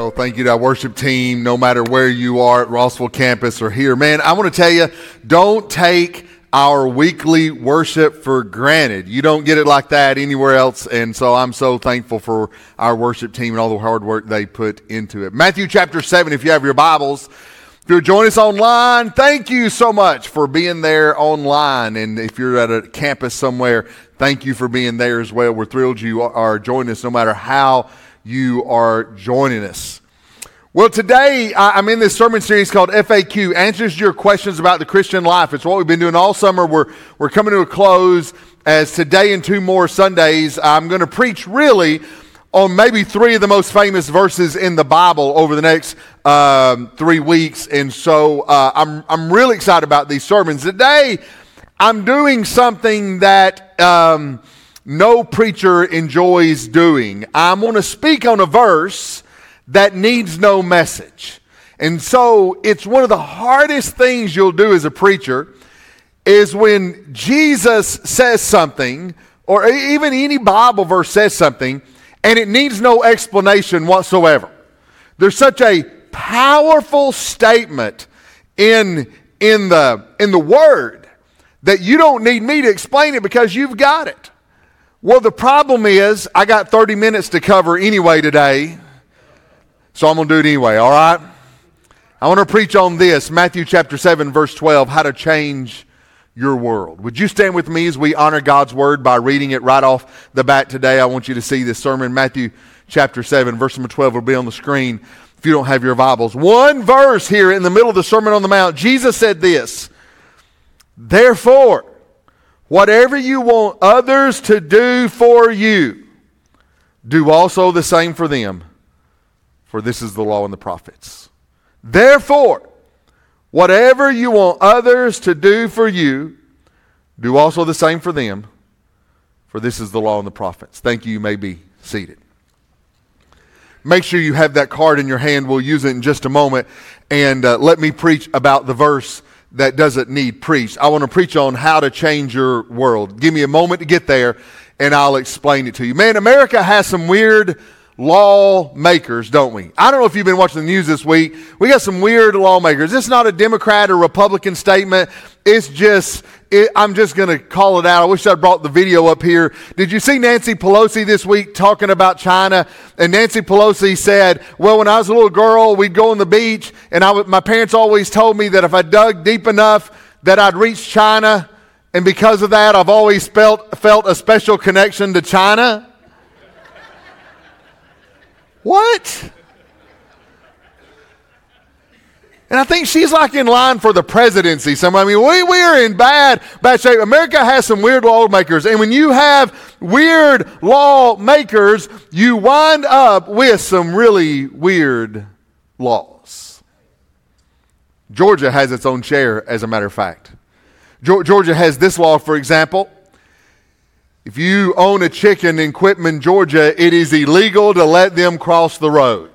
Well, thank you to our worship team, no matter where you are at Rossville campus or here. Man, I want to tell you, don't take our weekly worship for granted. You don't get it like that anywhere else. And so I'm so thankful for our worship team and all the hard work they put into it. Matthew chapter 7, if you have your Bibles. If you're joining us online, thank you so much for being there online. And if you're at a campus somewhere, thank you for being there as well. We're thrilled you are joining us no matter how you are joining us. Well, today I'm in this sermon series called FAQ Answers to Your Questions About the Christian Life. It's what we've been doing all summer. We're, we're coming to a close as today and two more Sundays, I'm going to preach really on maybe three of the most famous verses in the Bible over the next um, three weeks. And so uh, I'm, I'm really excited about these sermons. Today, I'm doing something that. Um, no preacher enjoys doing. I'm going to speak on a verse that needs no message. And so it's one of the hardest things you'll do as a preacher is when Jesus says something, or even any Bible verse says something, and it needs no explanation whatsoever. There's such a powerful statement in, in, the, in the Word that you don't need me to explain it because you've got it. Well, the problem is, I got 30 minutes to cover anyway today, so I'm going to do it anyway, all right? I want to preach on this Matthew chapter 7, verse 12 how to change your world. Would you stand with me as we honor God's word by reading it right off the bat today? I want you to see this sermon, Matthew chapter 7, verse number 12 will be on the screen if you don't have your Bibles. One verse here in the middle of the Sermon on the Mount, Jesus said this Therefore, Whatever you want others to do for you, do also the same for them. For this is the law and the prophets. Therefore, whatever you want others to do for you, do also the same for them. For this is the law and the prophets. Thank you. You may be seated. Make sure you have that card in your hand. We'll use it in just a moment. And uh, let me preach about the verse that doesn't need preached. I want to preach on how to change your world. Give me a moment to get there and I'll explain it to you. Man, America has some weird lawmakers, don't we? I don't know if you've been watching the news this week. We got some weird lawmakers. It's not a Democrat or Republican statement. It's just, it, I'm just going to call it out. I wish I'd brought the video up here. Did you see Nancy Pelosi this week talking about China? And Nancy Pelosi said, well, when I was a little girl, we'd go on the beach and I my parents always told me that if I dug deep enough that I'd reach China. And because of that, I've always felt, felt a special connection to China. What? And I think she's like in line for the presidency. Some, I mean, we, we are in bad, bad shape. America has some weird lawmakers. And when you have weird lawmakers, you wind up with some really weird laws. Georgia has its own chair, as a matter of fact. Georgia has this law, for example. If you own a chicken in Quitman, Georgia, it is illegal to let them cross the road.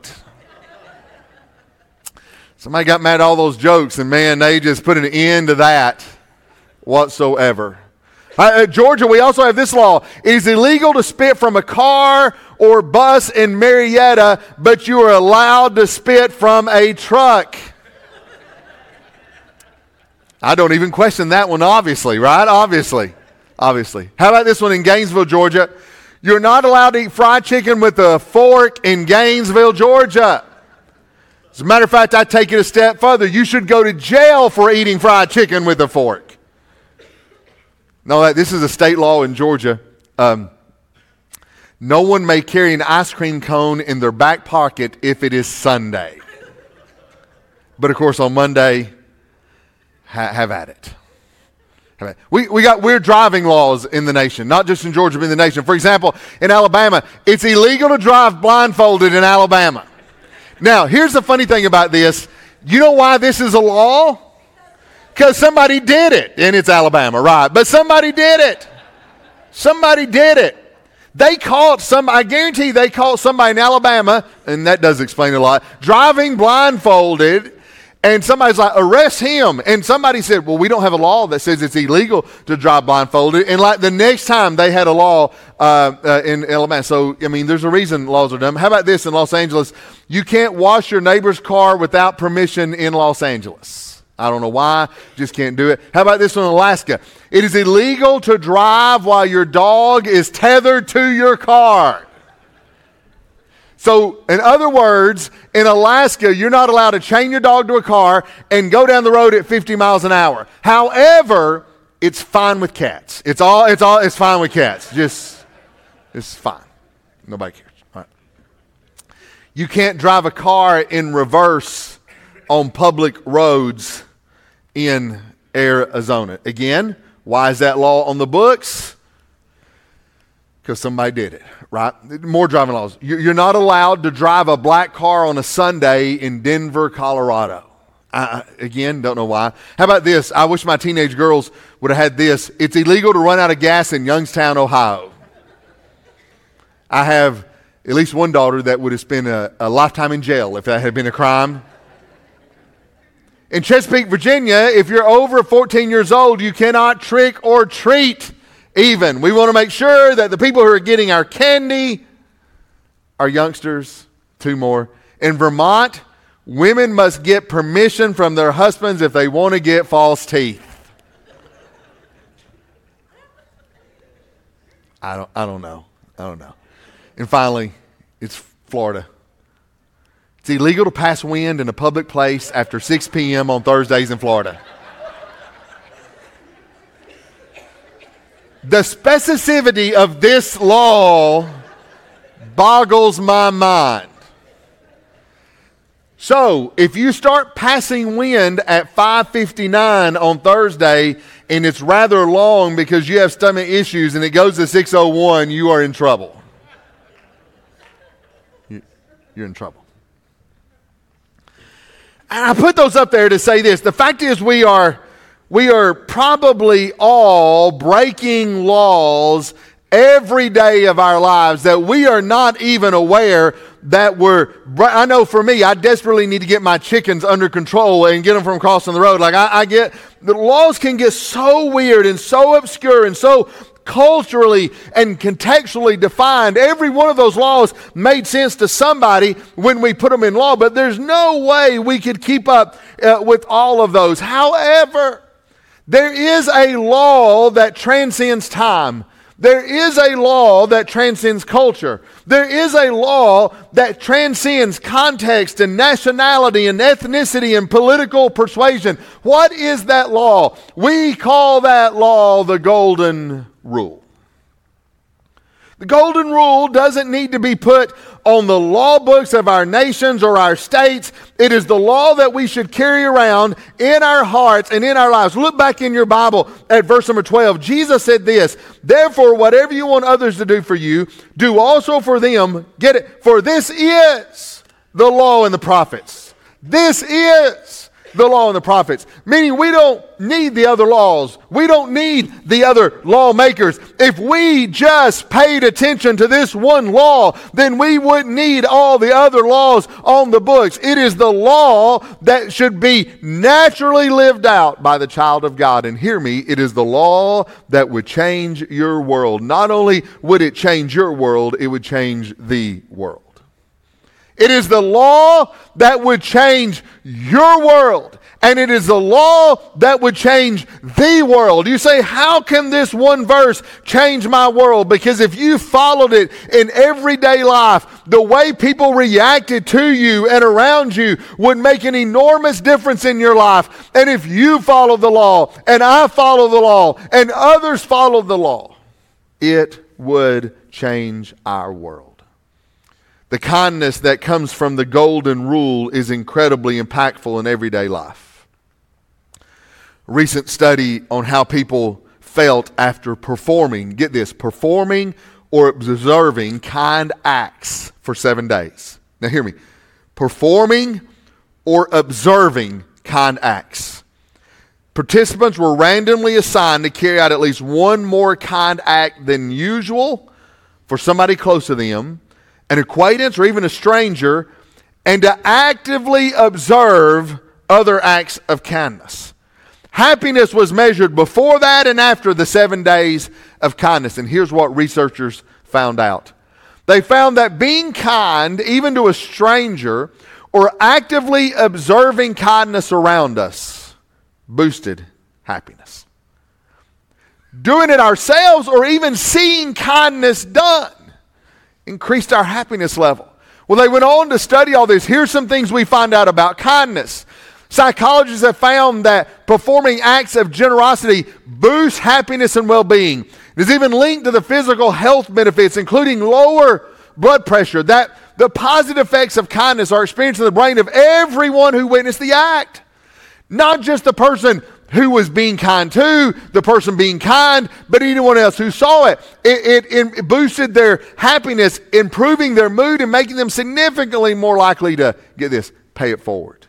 Somebody got mad at all those jokes, and man, they just put an end to that whatsoever. Uh, Georgia, we also have this law. It is illegal to spit from a car or bus in Marietta, but you are allowed to spit from a truck. I don't even question that one, obviously, right? Obviously obviously. How about this one in Gainesville, Georgia? You're not allowed to eat fried chicken with a fork in Gainesville, Georgia. As a matter of fact, I take it a step further. You should go to jail for eating fried chicken with a fork. No, this is a state law in Georgia. Um, no one may carry an ice cream cone in their back pocket if it is Sunday. But of course, on Monday, ha- have at it. We, we got weird driving laws in the nation, not just in Georgia, but in the nation. For example, in Alabama, it's illegal to drive blindfolded in Alabama. Now, here's the funny thing about this. You know why this is a law? Because somebody did it. And it's Alabama, right? But somebody did it. Somebody did it. They caught some, I guarantee they caught somebody in Alabama, and that does explain a lot, driving blindfolded and somebody's like, arrest him. And somebody said, well, we don't have a law that says it's illegal to drive blindfolded. And like the next time they had a law uh, uh, in Alabama. So, I mean, there's a reason laws are done. How about this in Los Angeles? You can't wash your neighbor's car without permission in Los Angeles. I don't know why, just can't do it. How about this one in Alaska? It is illegal to drive while your dog is tethered to your car. So, in other words, in Alaska, you're not allowed to chain your dog to a car and go down the road at 50 miles an hour. However, it's fine with cats. It's all, it's all, it's fine with cats. Just, it's fine. Nobody cares. All right. You can't drive a car in reverse on public roads in Arizona. Again, why is that law on the books? Because somebody did it right? More driving laws. You're not allowed to drive a black car on a Sunday in Denver, Colorado. I, again, don't know why. How about this? I wish my teenage girls would have had this. It's illegal to run out of gas in Youngstown, Ohio. I have at least one daughter that would have spent a, a lifetime in jail if that had been a crime. In Chesapeake, Virginia, if you're over 14 years old, you cannot trick or treat even. We want to make sure that the people who are getting our candy are youngsters. Two more. In Vermont, women must get permission from their husbands if they want to get false teeth. I don't, I don't know. I don't know. And finally, it's Florida. It's illegal to pass wind in a public place after 6 p.m. on Thursdays in Florida. The specificity of this law boggles my mind. So, if you start passing wind at 5:59 on Thursday and it's rather long because you have stomach issues and it goes to 601, you are in trouble. You're in trouble. And I put those up there to say this. The fact is we are we are probably all breaking laws every day of our lives that we are not even aware that we're i know for me i desperately need to get my chickens under control and get them from crossing the road like i, I get the laws can get so weird and so obscure and so culturally and contextually defined. Every one of those laws made sense to somebody when we put them in law, but there's no way we could keep up uh, with all of those. However, there is a law that transcends time. There is a law that transcends culture. There is a law that transcends context and nationality and ethnicity and political persuasion. What is that law? We call that law the Golden Rule. The Golden Rule doesn't need to be put on the law books of our nations or our states. It is the law that we should carry around in our hearts and in our lives. Look back in your Bible at verse number 12. Jesus said this, Therefore, whatever you want others to do for you, do also for them. Get it? For this is the law and the prophets. This is the law and the prophets. Meaning we don't need the other laws. We don't need the other lawmakers. If we just paid attention to this one law, then we wouldn't need all the other laws on the books. It is the law that should be naturally lived out by the child of God. And hear me, it is the law that would change your world. Not only would it change your world, it would change the world. It is the law that would change your world. And it is the law that would change the world. You say, how can this one verse change my world? Because if you followed it in everyday life, the way people reacted to you and around you would make an enormous difference in your life. And if you follow the law, and I follow the law, and others follow the law, it would change our world. The kindness that comes from the golden rule is incredibly impactful in everyday life. Recent study on how people felt after performing, get this, performing or observing kind acts for seven days. Now, hear me. Performing or observing kind acts. Participants were randomly assigned to carry out at least one more kind act than usual for somebody close to them, an acquaintance, or even a stranger, and to actively observe other acts of kindness. Happiness was measured before that and after the seven days of kindness. And here's what researchers found out they found that being kind, even to a stranger, or actively observing kindness around us, boosted happiness. Doing it ourselves or even seeing kindness done increased our happiness level. Well, they went on to study all this. Here's some things we find out about kindness. Psychologists have found that performing acts of generosity boosts happiness and well being. It is even linked to the physical health benefits, including lower blood pressure. That the positive effects of kindness are experienced in the brain of everyone who witnessed the act, not just the person who was being kind to, the person being kind, but anyone else who saw it. It, it, it boosted their happiness, improving their mood, and making them significantly more likely to get this, pay it forward.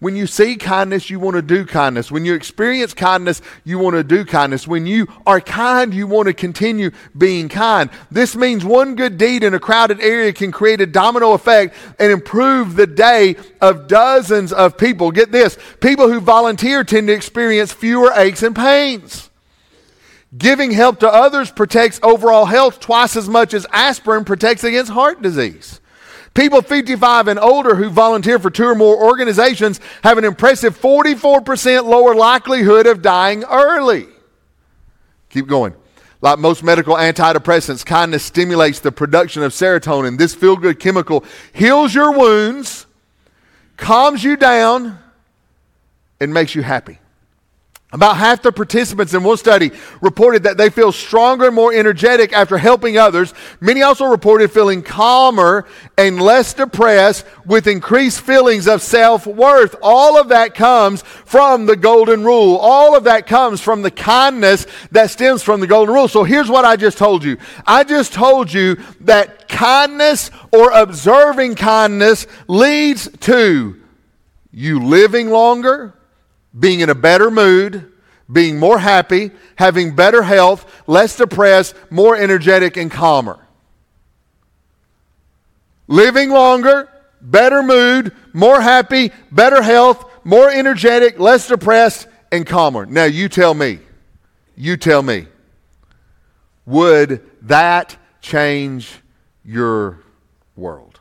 When you see kindness, you want to do kindness. When you experience kindness, you want to do kindness. When you are kind, you want to continue being kind. This means one good deed in a crowded area can create a domino effect and improve the day of dozens of people. Get this people who volunteer tend to experience fewer aches and pains. Giving help to others protects overall health twice as much as aspirin protects against heart disease. People 55 and older who volunteer for two or more organizations have an impressive 44% lower likelihood of dying early. Keep going. Like most medical antidepressants, kindness stimulates the production of serotonin. This feel good chemical heals your wounds, calms you down, and makes you happy. About half the participants in one study reported that they feel stronger and more energetic after helping others. Many also reported feeling calmer and less depressed with increased feelings of self worth. All of that comes from the golden rule. All of that comes from the kindness that stems from the golden rule. So here's what I just told you I just told you that kindness or observing kindness leads to you living longer being in a better mood, being more happy, having better health, less depressed, more energetic, and calmer. Living longer, better mood, more happy, better health, more energetic, less depressed, and calmer. Now, you tell me, you tell me, would that change your world?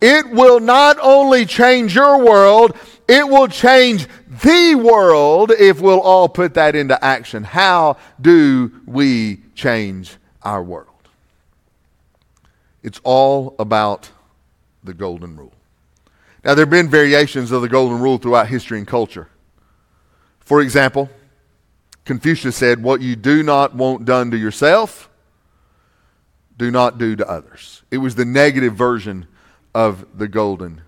It will not only change your world, it will change the world if we'll all put that into action. How do we change our world? It's all about the golden rule. Now, there have been variations of the golden rule throughout history and culture. For example, Confucius said, What you do not want done to yourself, do not do to others. It was the negative version of the golden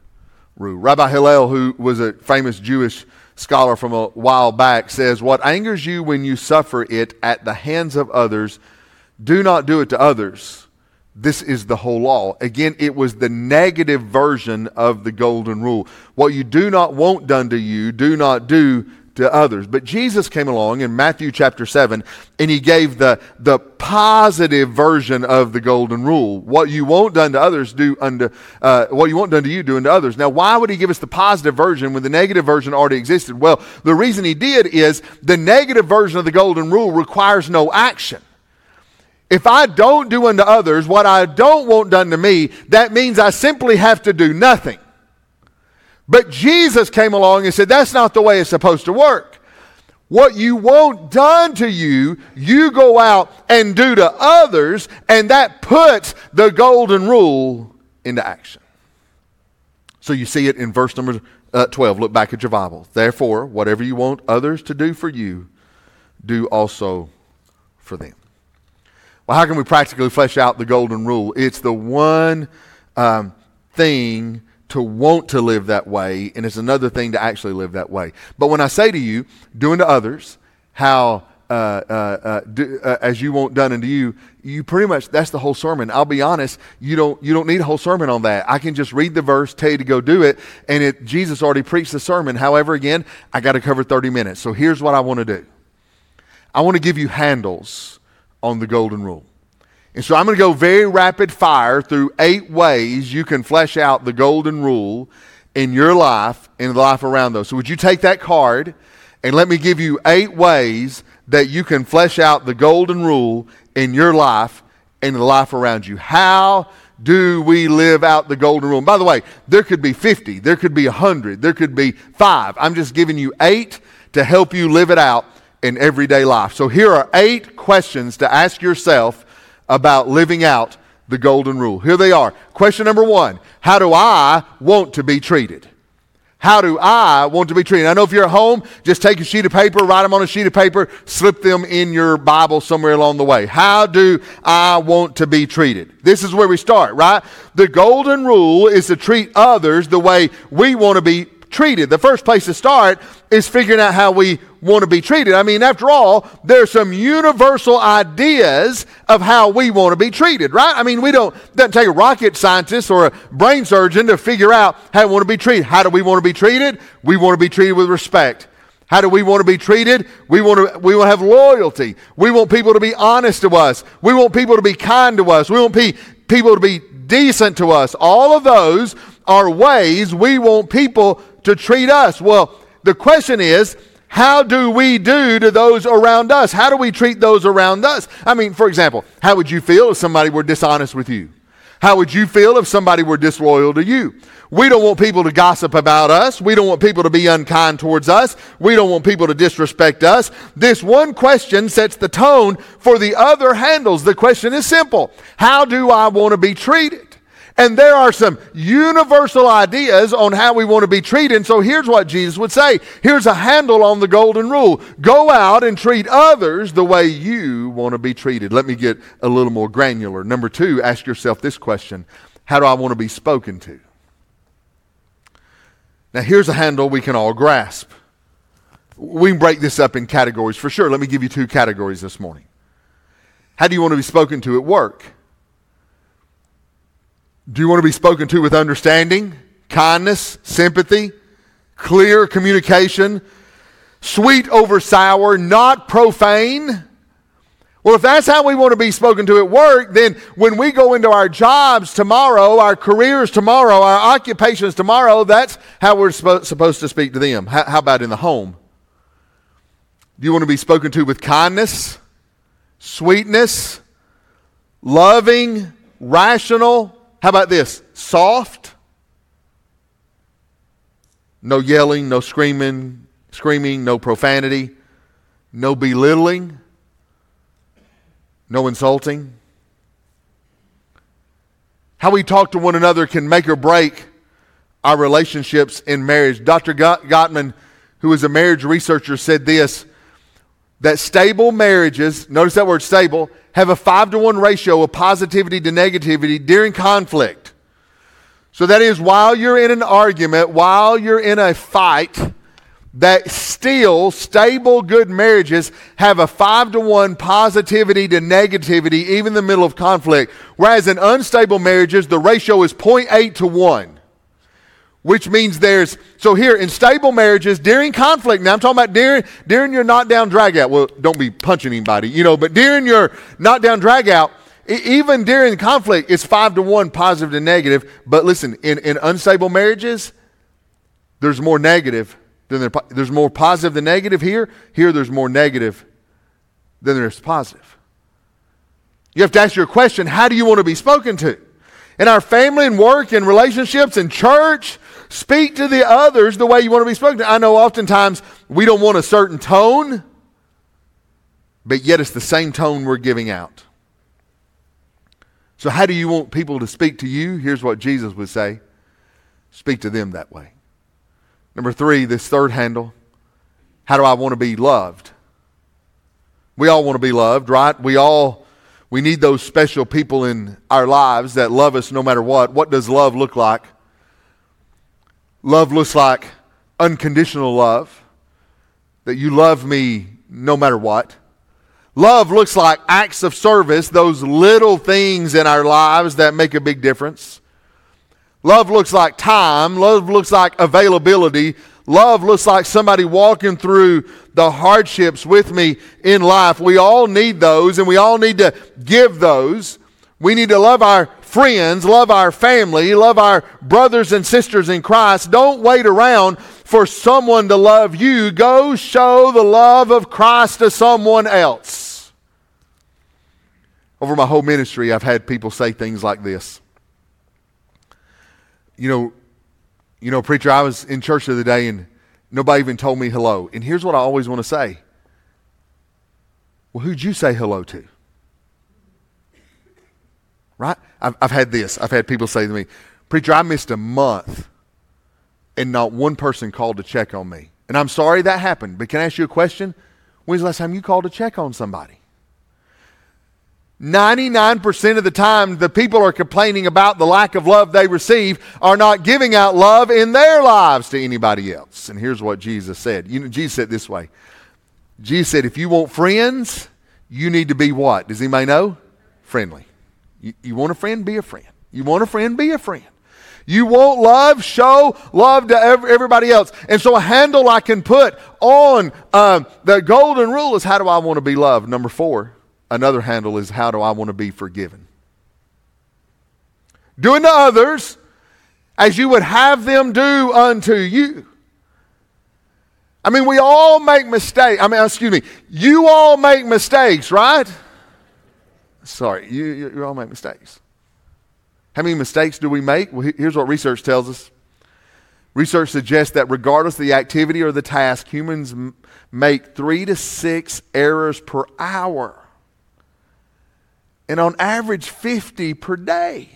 rule. Rabbi Hillel, who was a famous Jewish scholar from a while back, says, What angers you when you suffer it at the hands of others, do not do it to others. This is the whole law. Again, it was the negative version of the golden rule. What you do not want done to you, do not do to others. But Jesus came along in Matthew chapter 7 and he gave the, the positive version of the golden rule. What you want done to others, do unto, uh, what you want done to you, do unto others. Now, why would he give us the positive version when the negative version already existed? Well, the reason he did is the negative version of the golden rule requires no action. If I don't do unto others what I don't want done to me, that means I simply have to do nothing. But Jesus came along and said, That's not the way it's supposed to work. What you want done to you, you go out and do to others, and that puts the golden rule into action. So you see it in verse number uh, 12. Look back at your Bible. Therefore, whatever you want others to do for you, do also for them. Well, how can we practically flesh out the golden rule? It's the one um, thing to want to live that way, and it's another thing to actually live that way. But when I say to you, doing to others how uh, uh, uh, do, uh, as you want done unto you. You pretty much that's the whole sermon. I'll be honest, you don't you don't need a whole sermon on that. I can just read the verse, tell you to go do it, and it Jesus already preached the sermon. However, again, I got to cover 30 minutes. So here's what I want to do. I want to give you handles on the golden rule. And so I'm going to go very rapid fire through eight ways you can flesh out the golden rule in your life and the life around those. So would you take that card and let me give you eight ways that you can flesh out the golden rule in your life and the life around you? How do we live out the golden rule? And by the way, there could be 50, there could be 100, there could be five. I'm just giving you eight to help you live it out in everyday life. So here are eight questions to ask yourself about living out the golden rule. Here they are. Question number one How do I want to be treated? How do I want to be treated? I know if you're at home, just take a sheet of paper, write them on a sheet of paper, slip them in your Bible somewhere along the way. How do I want to be treated? This is where we start, right? The golden rule is to treat others the way we want to be treated. The first place to start is figuring out how we want to be treated. I mean, after all, there's some universal ideas of how we want to be treated, right? I mean, we don't doesn't take a rocket scientist or a brain surgeon to figure out how we want to be treated. How do we want to be treated? We want to be treated with respect. How do we want to be treated? We want to, we want to have loyalty. We want people to be honest to us. We want people to be kind to us. We want pe- people to be decent to us. All of those are ways we want people to treat us. Well, the question is, how do we do to those around us? How do we treat those around us? I mean, for example, how would you feel if somebody were dishonest with you? How would you feel if somebody were disloyal to you? We don't want people to gossip about us. We don't want people to be unkind towards us. We don't want people to disrespect us. This one question sets the tone for the other handles. The question is simple How do I want to be treated? And there are some universal ideas on how we want to be treated. So here's what Jesus would say. Here's a handle on the golden rule. Go out and treat others the way you want to be treated. Let me get a little more granular. Number two, ask yourself this question. How do I want to be spoken to? Now here's a handle we can all grasp. We can break this up in categories for sure. Let me give you two categories this morning. How do you want to be spoken to at work? Do you want to be spoken to with understanding, kindness, sympathy, clear communication, sweet over sour, not profane? Well, if that's how we want to be spoken to at work, then when we go into our jobs tomorrow, our careers tomorrow, our occupations tomorrow, that's how we're supposed to speak to them. How about in the home? Do you want to be spoken to with kindness, sweetness, loving, rational, how about this? Soft. No yelling, no screaming, screaming, no profanity, no belittling, no insulting. How we talk to one another can make or break our relationships in marriage. Dr. Gottman, who is a marriage researcher, said this that stable marriages, notice that word stable, have a five to one ratio of positivity to negativity during conflict. So that is while you're in an argument, while you're in a fight, that still stable, good marriages have a five to one positivity to negativity, even in the middle of conflict. Whereas in unstable marriages, the ratio is 0.8 to 1 which means there's so here in stable marriages during conflict now i'm talking about during during your knockdown drag out well don't be punching anybody you know but during your knockdown drag out even during conflict it's five to one positive to negative but listen in, in unstable marriages there's more negative than there, there's more positive than negative here here there's more negative than there's positive. You have to ask your question how do you want to be spoken to? In our family and work and relationships and church Speak to the others the way you want to be spoken to. I know oftentimes we don't want a certain tone, but yet it's the same tone we're giving out. So, how do you want people to speak to you? Here's what Jesus would say speak to them that way. Number three, this third handle how do I want to be loved? We all want to be loved, right? We all we need those special people in our lives that love us no matter what. What does love look like? Love looks like unconditional love, that you love me no matter what. Love looks like acts of service, those little things in our lives that make a big difference. Love looks like time. Love looks like availability. Love looks like somebody walking through the hardships with me in life. We all need those, and we all need to give those. We need to love our friends, love our family, love our brothers and sisters in Christ. Don't wait around for someone to love you. Go show the love of Christ to someone else. Over my whole ministry, I've had people say things like this. You know, you know, preacher, I was in church the other day and nobody even told me hello. And here's what I always want to say. Well, who'd you say hello to? Right? I've, I've had this. I've had people say to me, Preacher, I missed a month and not one person called to check on me. And I'm sorry that happened, but can I ask you a question? When's the last time you called to check on somebody? 99% of the time, the people are complaining about the lack of love they receive are not giving out love in their lives to anybody else. And here's what Jesus said. You know, Jesus said this way. Jesus said, if you want friends, you need to be what? Does anybody know? Friendly. You, you want a friend? Be a friend. You want a friend? Be a friend. You want love? Show love to everybody else. And so, a handle I can put on um, the golden rule is how do I want to be loved? Number four, another handle is how do I want to be forgiven? Doing to others as you would have them do unto you. I mean, we all make mistakes. I mean, excuse me, you all make mistakes, right? Sorry, you, you, all make mistakes. How many mistakes do we make? Well, here's what research tells us. Research suggests that regardless of the activity or the task, humans m- make three to six errors per hour. And on average, 50 per day.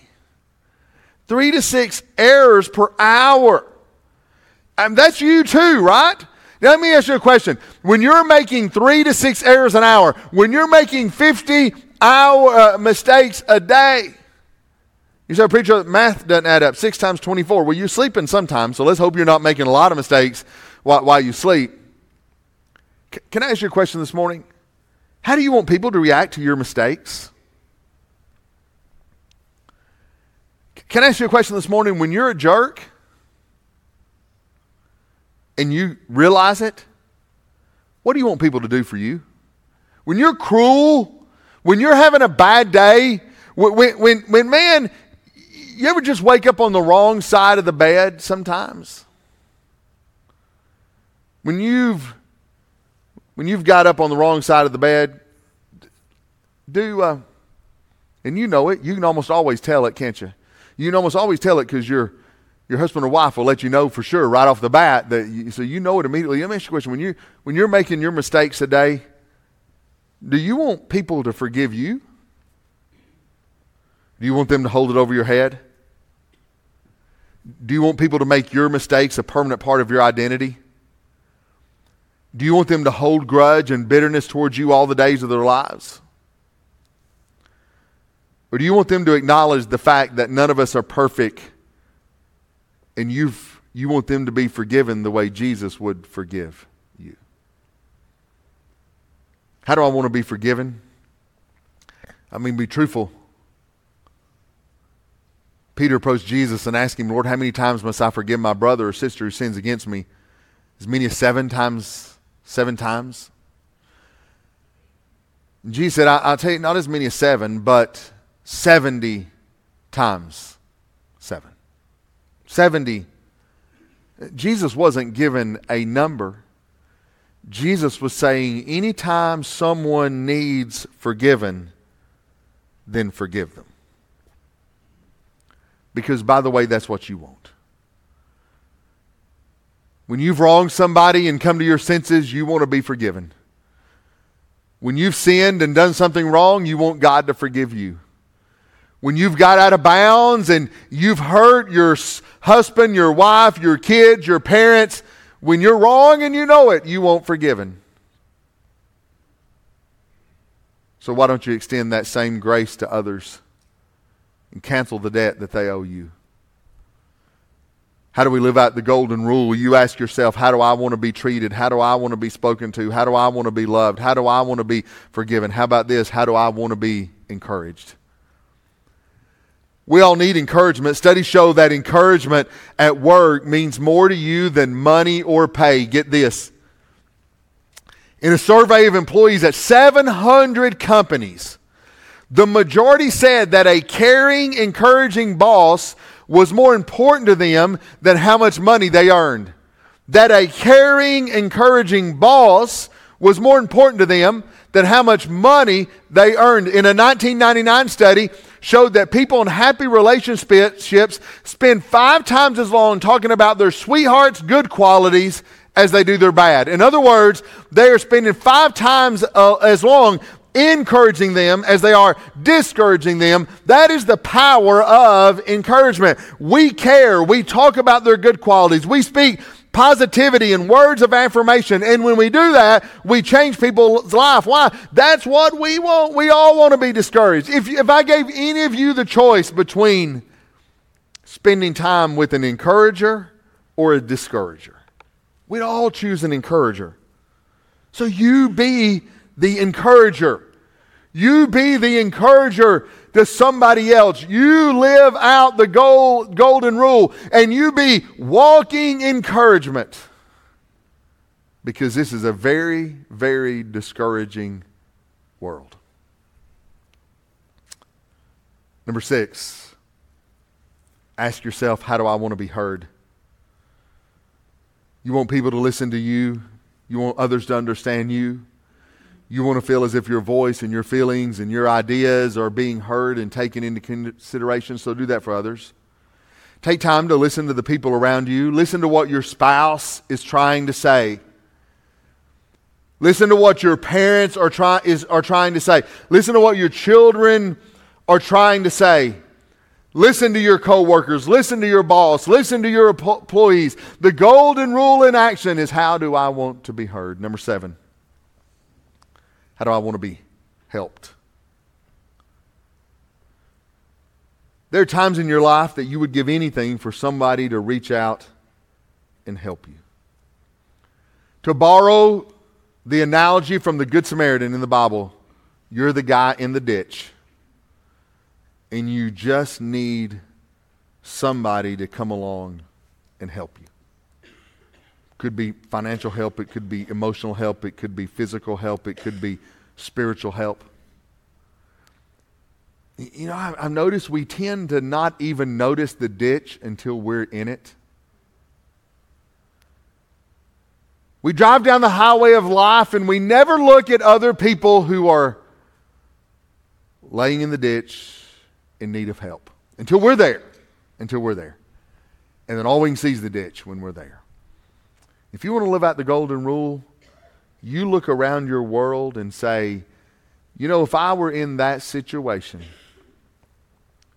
Three to six errors per hour. And that's you too, right? Now, let me ask you a question. When you're making three to six errors an hour, when you're making 50 hour uh, mistakes a day. You say, preacher, math doesn't add up. Six times 24. Well, you're sleeping sometimes, so let's hope you're not making a lot of mistakes while, while you sleep. C- can I ask you a question this morning? How do you want people to react to your mistakes? C- can I ask you a question this morning? When you're a jerk and you realize it, what do you want people to do for you? When you're cruel when you're having a bad day, when, when, when man, you ever just wake up on the wrong side of the bed sometimes? When you've when you've got up on the wrong side of the bed, do uh, and you know it. You can almost always tell it, can't you? You can almost always tell it because your your husband or wife will let you know for sure right off the bat that you, so you know it immediately. Let me ask you a question: When you when you're making your mistakes a day, do you want people to forgive you? Do you want them to hold it over your head? Do you want people to make your mistakes a permanent part of your identity? Do you want them to hold grudge and bitterness towards you all the days of their lives? Or do you want them to acknowledge the fact that none of us are perfect and you've, you want them to be forgiven the way Jesus would forgive? How do I want to be forgiven? I mean, be truthful. Peter approached Jesus and asked him, Lord, how many times must I forgive my brother or sister who sins against me? As many as seven times, seven times? And Jesus said, I'll tell you, not as many as seven, but 70 times seven. 70. Jesus wasn't given a number. Jesus was saying, anytime someone needs forgiven, then forgive them. Because, by the way, that's what you want. When you've wronged somebody and come to your senses, you want to be forgiven. When you've sinned and done something wrong, you want God to forgive you. When you've got out of bounds and you've hurt your husband, your wife, your kids, your parents, when you're wrong and you know it, you won't forgiven. So why don't you extend that same grace to others and cancel the debt that they owe you? How do we live out the golden rule? You ask yourself, how do I want to be treated? How do I want to be spoken to? How do I want to be loved? How do I want to be forgiven? How about this? How do I want to be encouraged? We all need encouragement. Studies show that encouragement at work means more to you than money or pay. Get this. In a survey of employees at 700 companies, the majority said that a caring, encouraging boss was more important to them than how much money they earned. That a caring, encouraging boss was more important to them than how much money they earned. In a 1999 study, showed that people in happy relationships spend five times as long talking about their sweetheart's good qualities as they do their bad. In other words, they are spending five times uh, as long encouraging them as they are discouraging them. That is the power of encouragement. We care. We talk about their good qualities. We speak positivity and words of affirmation. And when we do that, we change people's life. Why? That's what we want. We all want to be discouraged. If, if I gave any of you the choice between spending time with an encourager or a discourager, we'd all choose an encourager. So you be the encourager. You be the encourager to somebody else. You live out the gold, golden rule and you be walking encouragement. Because this is a very, very discouraging world. Number six, ask yourself, how do I want to be heard? You want people to listen to you, you want others to understand you. You want to feel as if your voice and your feelings and your ideas are being heard and taken into consideration, so do that for others. Take time to listen to the people around you. Listen to what your spouse is trying to say. Listen to what your parents are, try, is, are trying to say. Listen to what your children are trying to say. Listen to your coworkers. Listen to your boss. Listen to your employees. The golden rule in action is how do I want to be heard? Number seven. How do I want to be helped? There are times in your life that you would give anything for somebody to reach out and help you. To borrow the analogy from the Good Samaritan in the Bible, you're the guy in the ditch, and you just need somebody to come along and help you could be financial help, it could be emotional help, it could be physical help, it could be spiritual help. You know, I've noticed we tend to not even notice the ditch until we're in it. We drive down the highway of life and we never look at other people who are laying in the ditch in need of help until we're there. Until we're there. And then all we can see is the ditch when we're there. If you want to live out the golden rule, you look around your world and say, you know, if I were in that situation,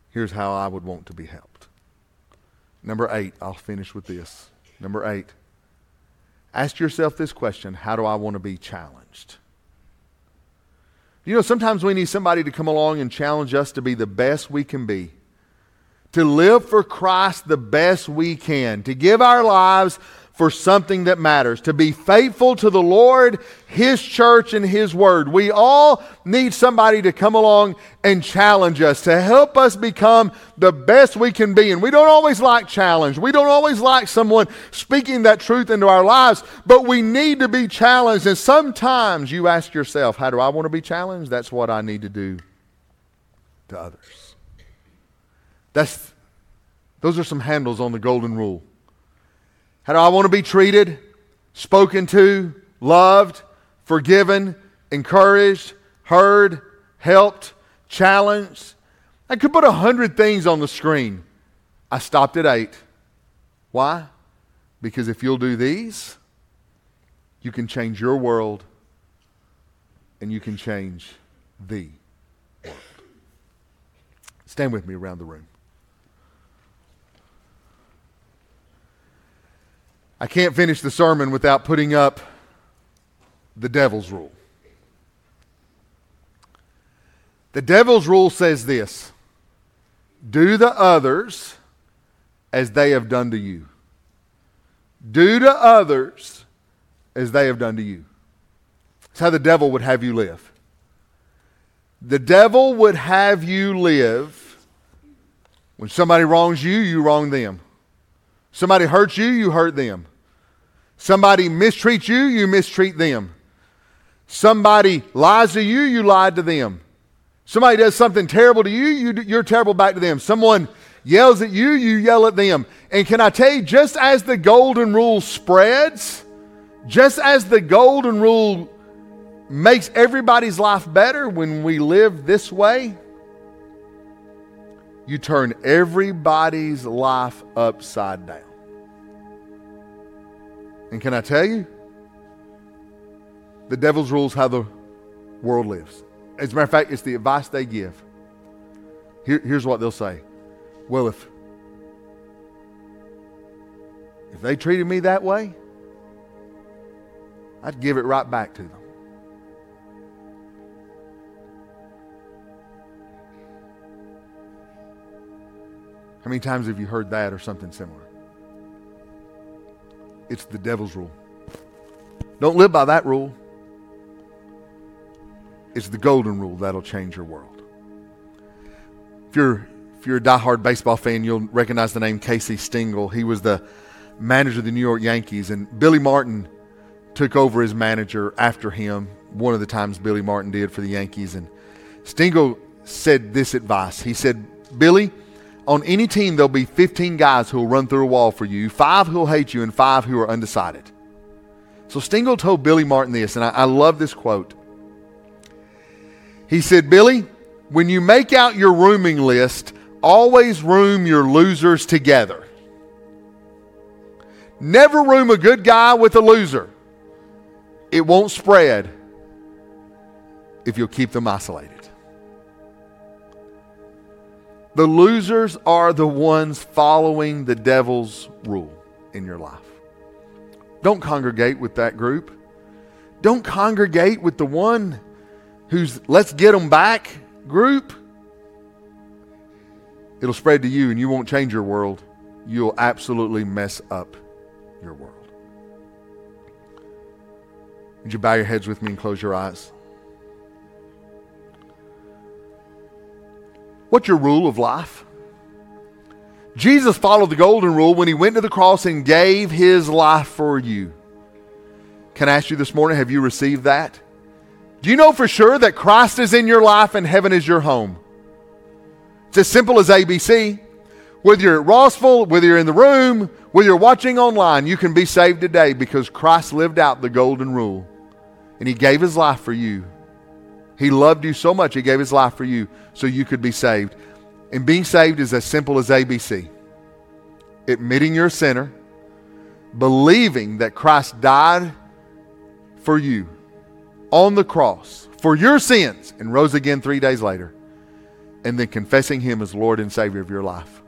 here's how I would want to be helped. Number eight, I'll finish with this. Number eight, ask yourself this question How do I want to be challenged? You know, sometimes we need somebody to come along and challenge us to be the best we can be, to live for Christ the best we can, to give our lives for something that matters, to be faithful to the Lord, His church, and His word. We all need somebody to come along and challenge us, to help us become the best we can be. And we don't always like challenge. We don't always like someone speaking that truth into our lives, but we need to be challenged. And sometimes you ask yourself, how do I want to be challenged? That's what I need to do to others. That's, those are some handles on the golden rule. How do I want to be treated, spoken to, loved, forgiven, encouraged, heard, helped, challenged? I could put a hundred things on the screen. I stopped at eight. Why? Because if you'll do these, you can change your world and you can change the world. Stand with me around the room. I can't finish the sermon without putting up the devil's rule. The devil's rule says this do the others as they have done to you. Do to others as they have done to you. That's how the devil would have you live. The devil would have you live when somebody wrongs you, you wrong them. Somebody hurts you, you hurt them. Somebody mistreats you, you mistreat them. Somebody lies to you, you lied to them. Somebody does something terrible to you, you you're terrible back to them. Someone yells at you, you yell at them. And can I tell you, just as the golden rule spreads, just as the golden rule makes everybody's life better when we live this way, you turn everybody's life upside down. And can I tell you? The devil's rules how the world lives. As a matter of fact, it's the advice they give. Here, here's what they'll say. Well, if if they treated me that way, I'd give it right back to them. How many times have you heard that or something similar? It's the devil's rule. Don't live by that rule. It's the golden rule that'll change your world. If you're if you're a diehard baseball fan, you'll recognize the name Casey Stengel. He was the manager of the New York Yankees, and Billy Martin took over as manager after him. One of the times Billy Martin did for the Yankees, and Stengel said this advice. He said, "Billy." On any team, there'll be 15 guys who will run through a wall for you, five who will hate you, and five who are undecided. So Stengel told Billy Martin this, and I, I love this quote. He said, Billy, when you make out your rooming list, always room your losers together. Never room a good guy with a loser. It won't spread if you'll keep them isolated. The losers are the ones following the devil's rule in your life. Don't congregate with that group. Don't congregate with the one who's let's get them back group. It'll spread to you and you won't change your world. You'll absolutely mess up your world. Would you bow your heads with me and close your eyes? What's your rule of life? Jesus followed the golden rule when he went to the cross and gave his life for you. Can I ask you this morning, have you received that? Do you know for sure that Christ is in your life and heaven is your home? It's as simple as ABC. Whether you're at Rossville, whether you're in the room, whether you're watching online, you can be saved today because Christ lived out the golden rule and he gave his life for you. He loved you so much, He gave His life for you so you could be saved. And being saved is as simple as ABC admitting you're a sinner, believing that Christ died for you on the cross for your sins and rose again three days later, and then confessing Him as Lord and Savior of your life.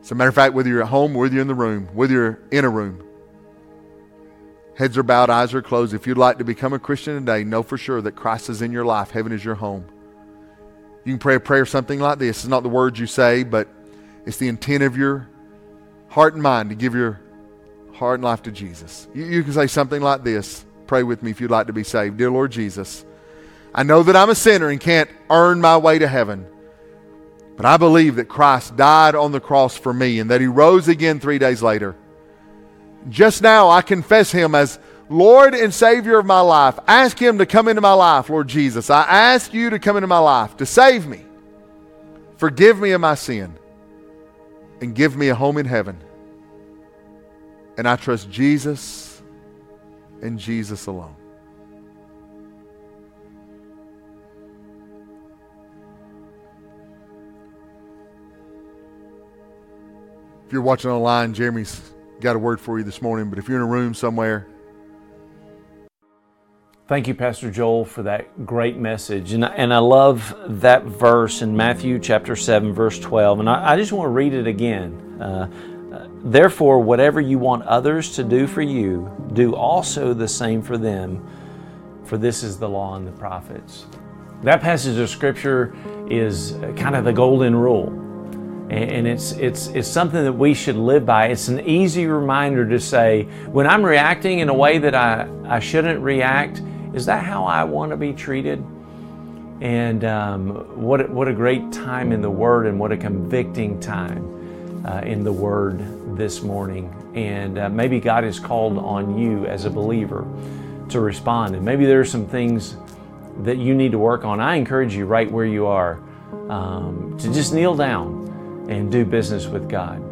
As a matter of fact, whether you're at home, whether you're in the room, whether you're in a room, Heads are bowed, eyes are closed. If you'd like to become a Christian today, know for sure that Christ is in your life. Heaven is your home. You can pray a prayer something like this. It's not the words you say, but it's the intent of your heart and mind to give your heart and life to Jesus. You, you can say something like this. Pray with me if you'd like to be saved. Dear Lord Jesus, I know that I'm a sinner and can't earn my way to heaven. But I believe that Christ died on the cross for me and that he rose again three days later. Just now, I confess him as Lord and Savior of my life. Ask him to come into my life, Lord Jesus. I ask you to come into my life to save me. Forgive me of my sin and give me a home in heaven. And I trust Jesus and Jesus alone. If you're watching online, Jeremy's got a word for you this morning, but if you're in a room somewhere, Thank you, Pastor Joel, for that great message. And, and I love that verse in Matthew chapter 7, verse 12. And I, I just want to read it again. Uh, Therefore, whatever you want others to do for you, do also the same for them, for this is the law and the prophets. That passage of Scripture is kind of the golden rule. And it's it's it's something that we should live by. It's an easy reminder to say when I'm reacting in a way that I I shouldn't react. Is that how I want to be treated? And um, what what a great time in the Word, and what a convicting time uh, in the Word this morning. And uh, maybe God has called on you as a believer to respond, and maybe there are some things that you need to work on. I encourage you right where you are um, to just kneel down and do business with God.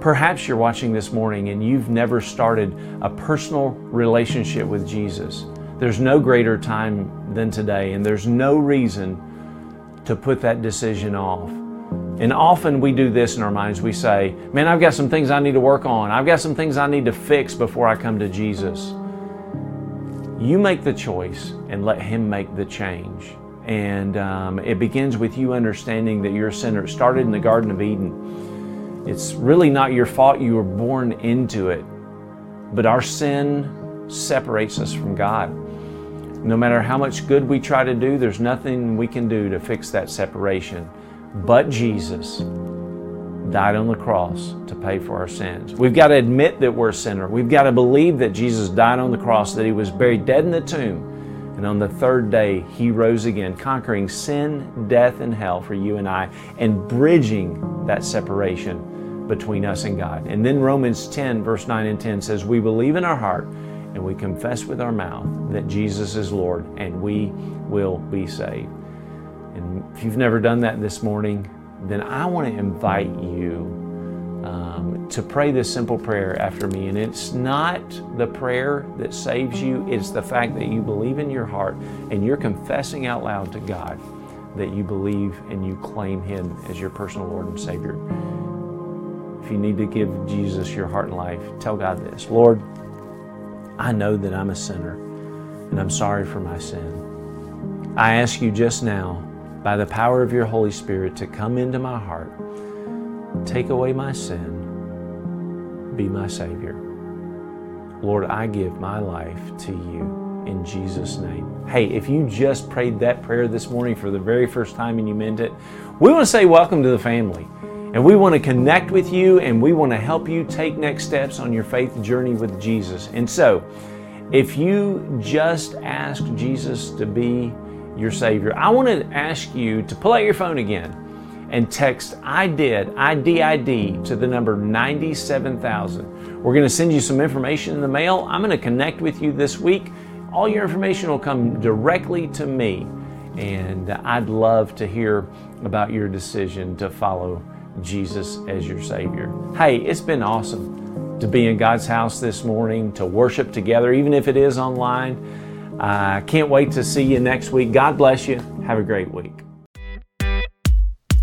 Perhaps you're watching this morning and you've never started a personal relationship with Jesus. There's no greater time than today, and there's no reason to put that decision off. And often we do this in our minds. We say, Man, I've got some things I need to work on. I've got some things I need to fix before I come to Jesus. You make the choice and let Him make the change. And um, it begins with you understanding that you're a sinner. It started in the Garden of Eden. It's really not your fault you were born into it, but our sin separates us from God. No matter how much good we try to do, there's nothing we can do to fix that separation. But Jesus died on the cross to pay for our sins. We've got to admit that we're a sinner. We've got to believe that Jesus died on the cross, that He was buried dead in the tomb and on the third day, he rose again, conquering sin, death, and hell for you and I, and bridging that separation between us and God. And then Romans 10, verse 9 and 10 says, We believe in our heart and we confess with our mouth that Jesus is Lord, and we will be saved. And if you've never done that this morning, then I want to invite you um, to pray this simple prayer after me. And it's not the prayer that saves you, it's the fact that you believe in your heart and you're confessing out loud to God that you believe and you claim Him as your personal Lord and Savior. If you need to give Jesus your heart and life, tell God this Lord, I know that I'm a sinner and I'm sorry for my sin. I ask you just now, by the power of your Holy Spirit, to come into my heart Take away my sin. Be my Savior. Lord, I give my life to you in Jesus' name. Hey, if you just prayed that prayer this morning for the very first time and you meant it, we want to say welcome to the family. And we want to connect with you and we want to help you take next steps on your faith journey with Jesus. And so, if you just asked Jesus to be your Savior, I want to ask you to pull out your phone again and text I did, IDID to the number 97,000. We're going to send you some information in the mail. I'm going to connect with you this week. All your information will come directly to me, and I'd love to hear about your decision to follow Jesus as your Savior. Hey, it's been awesome to be in God's house this morning, to worship together, even if it is online. I uh, can't wait to see you next week. God bless you. Have a great week.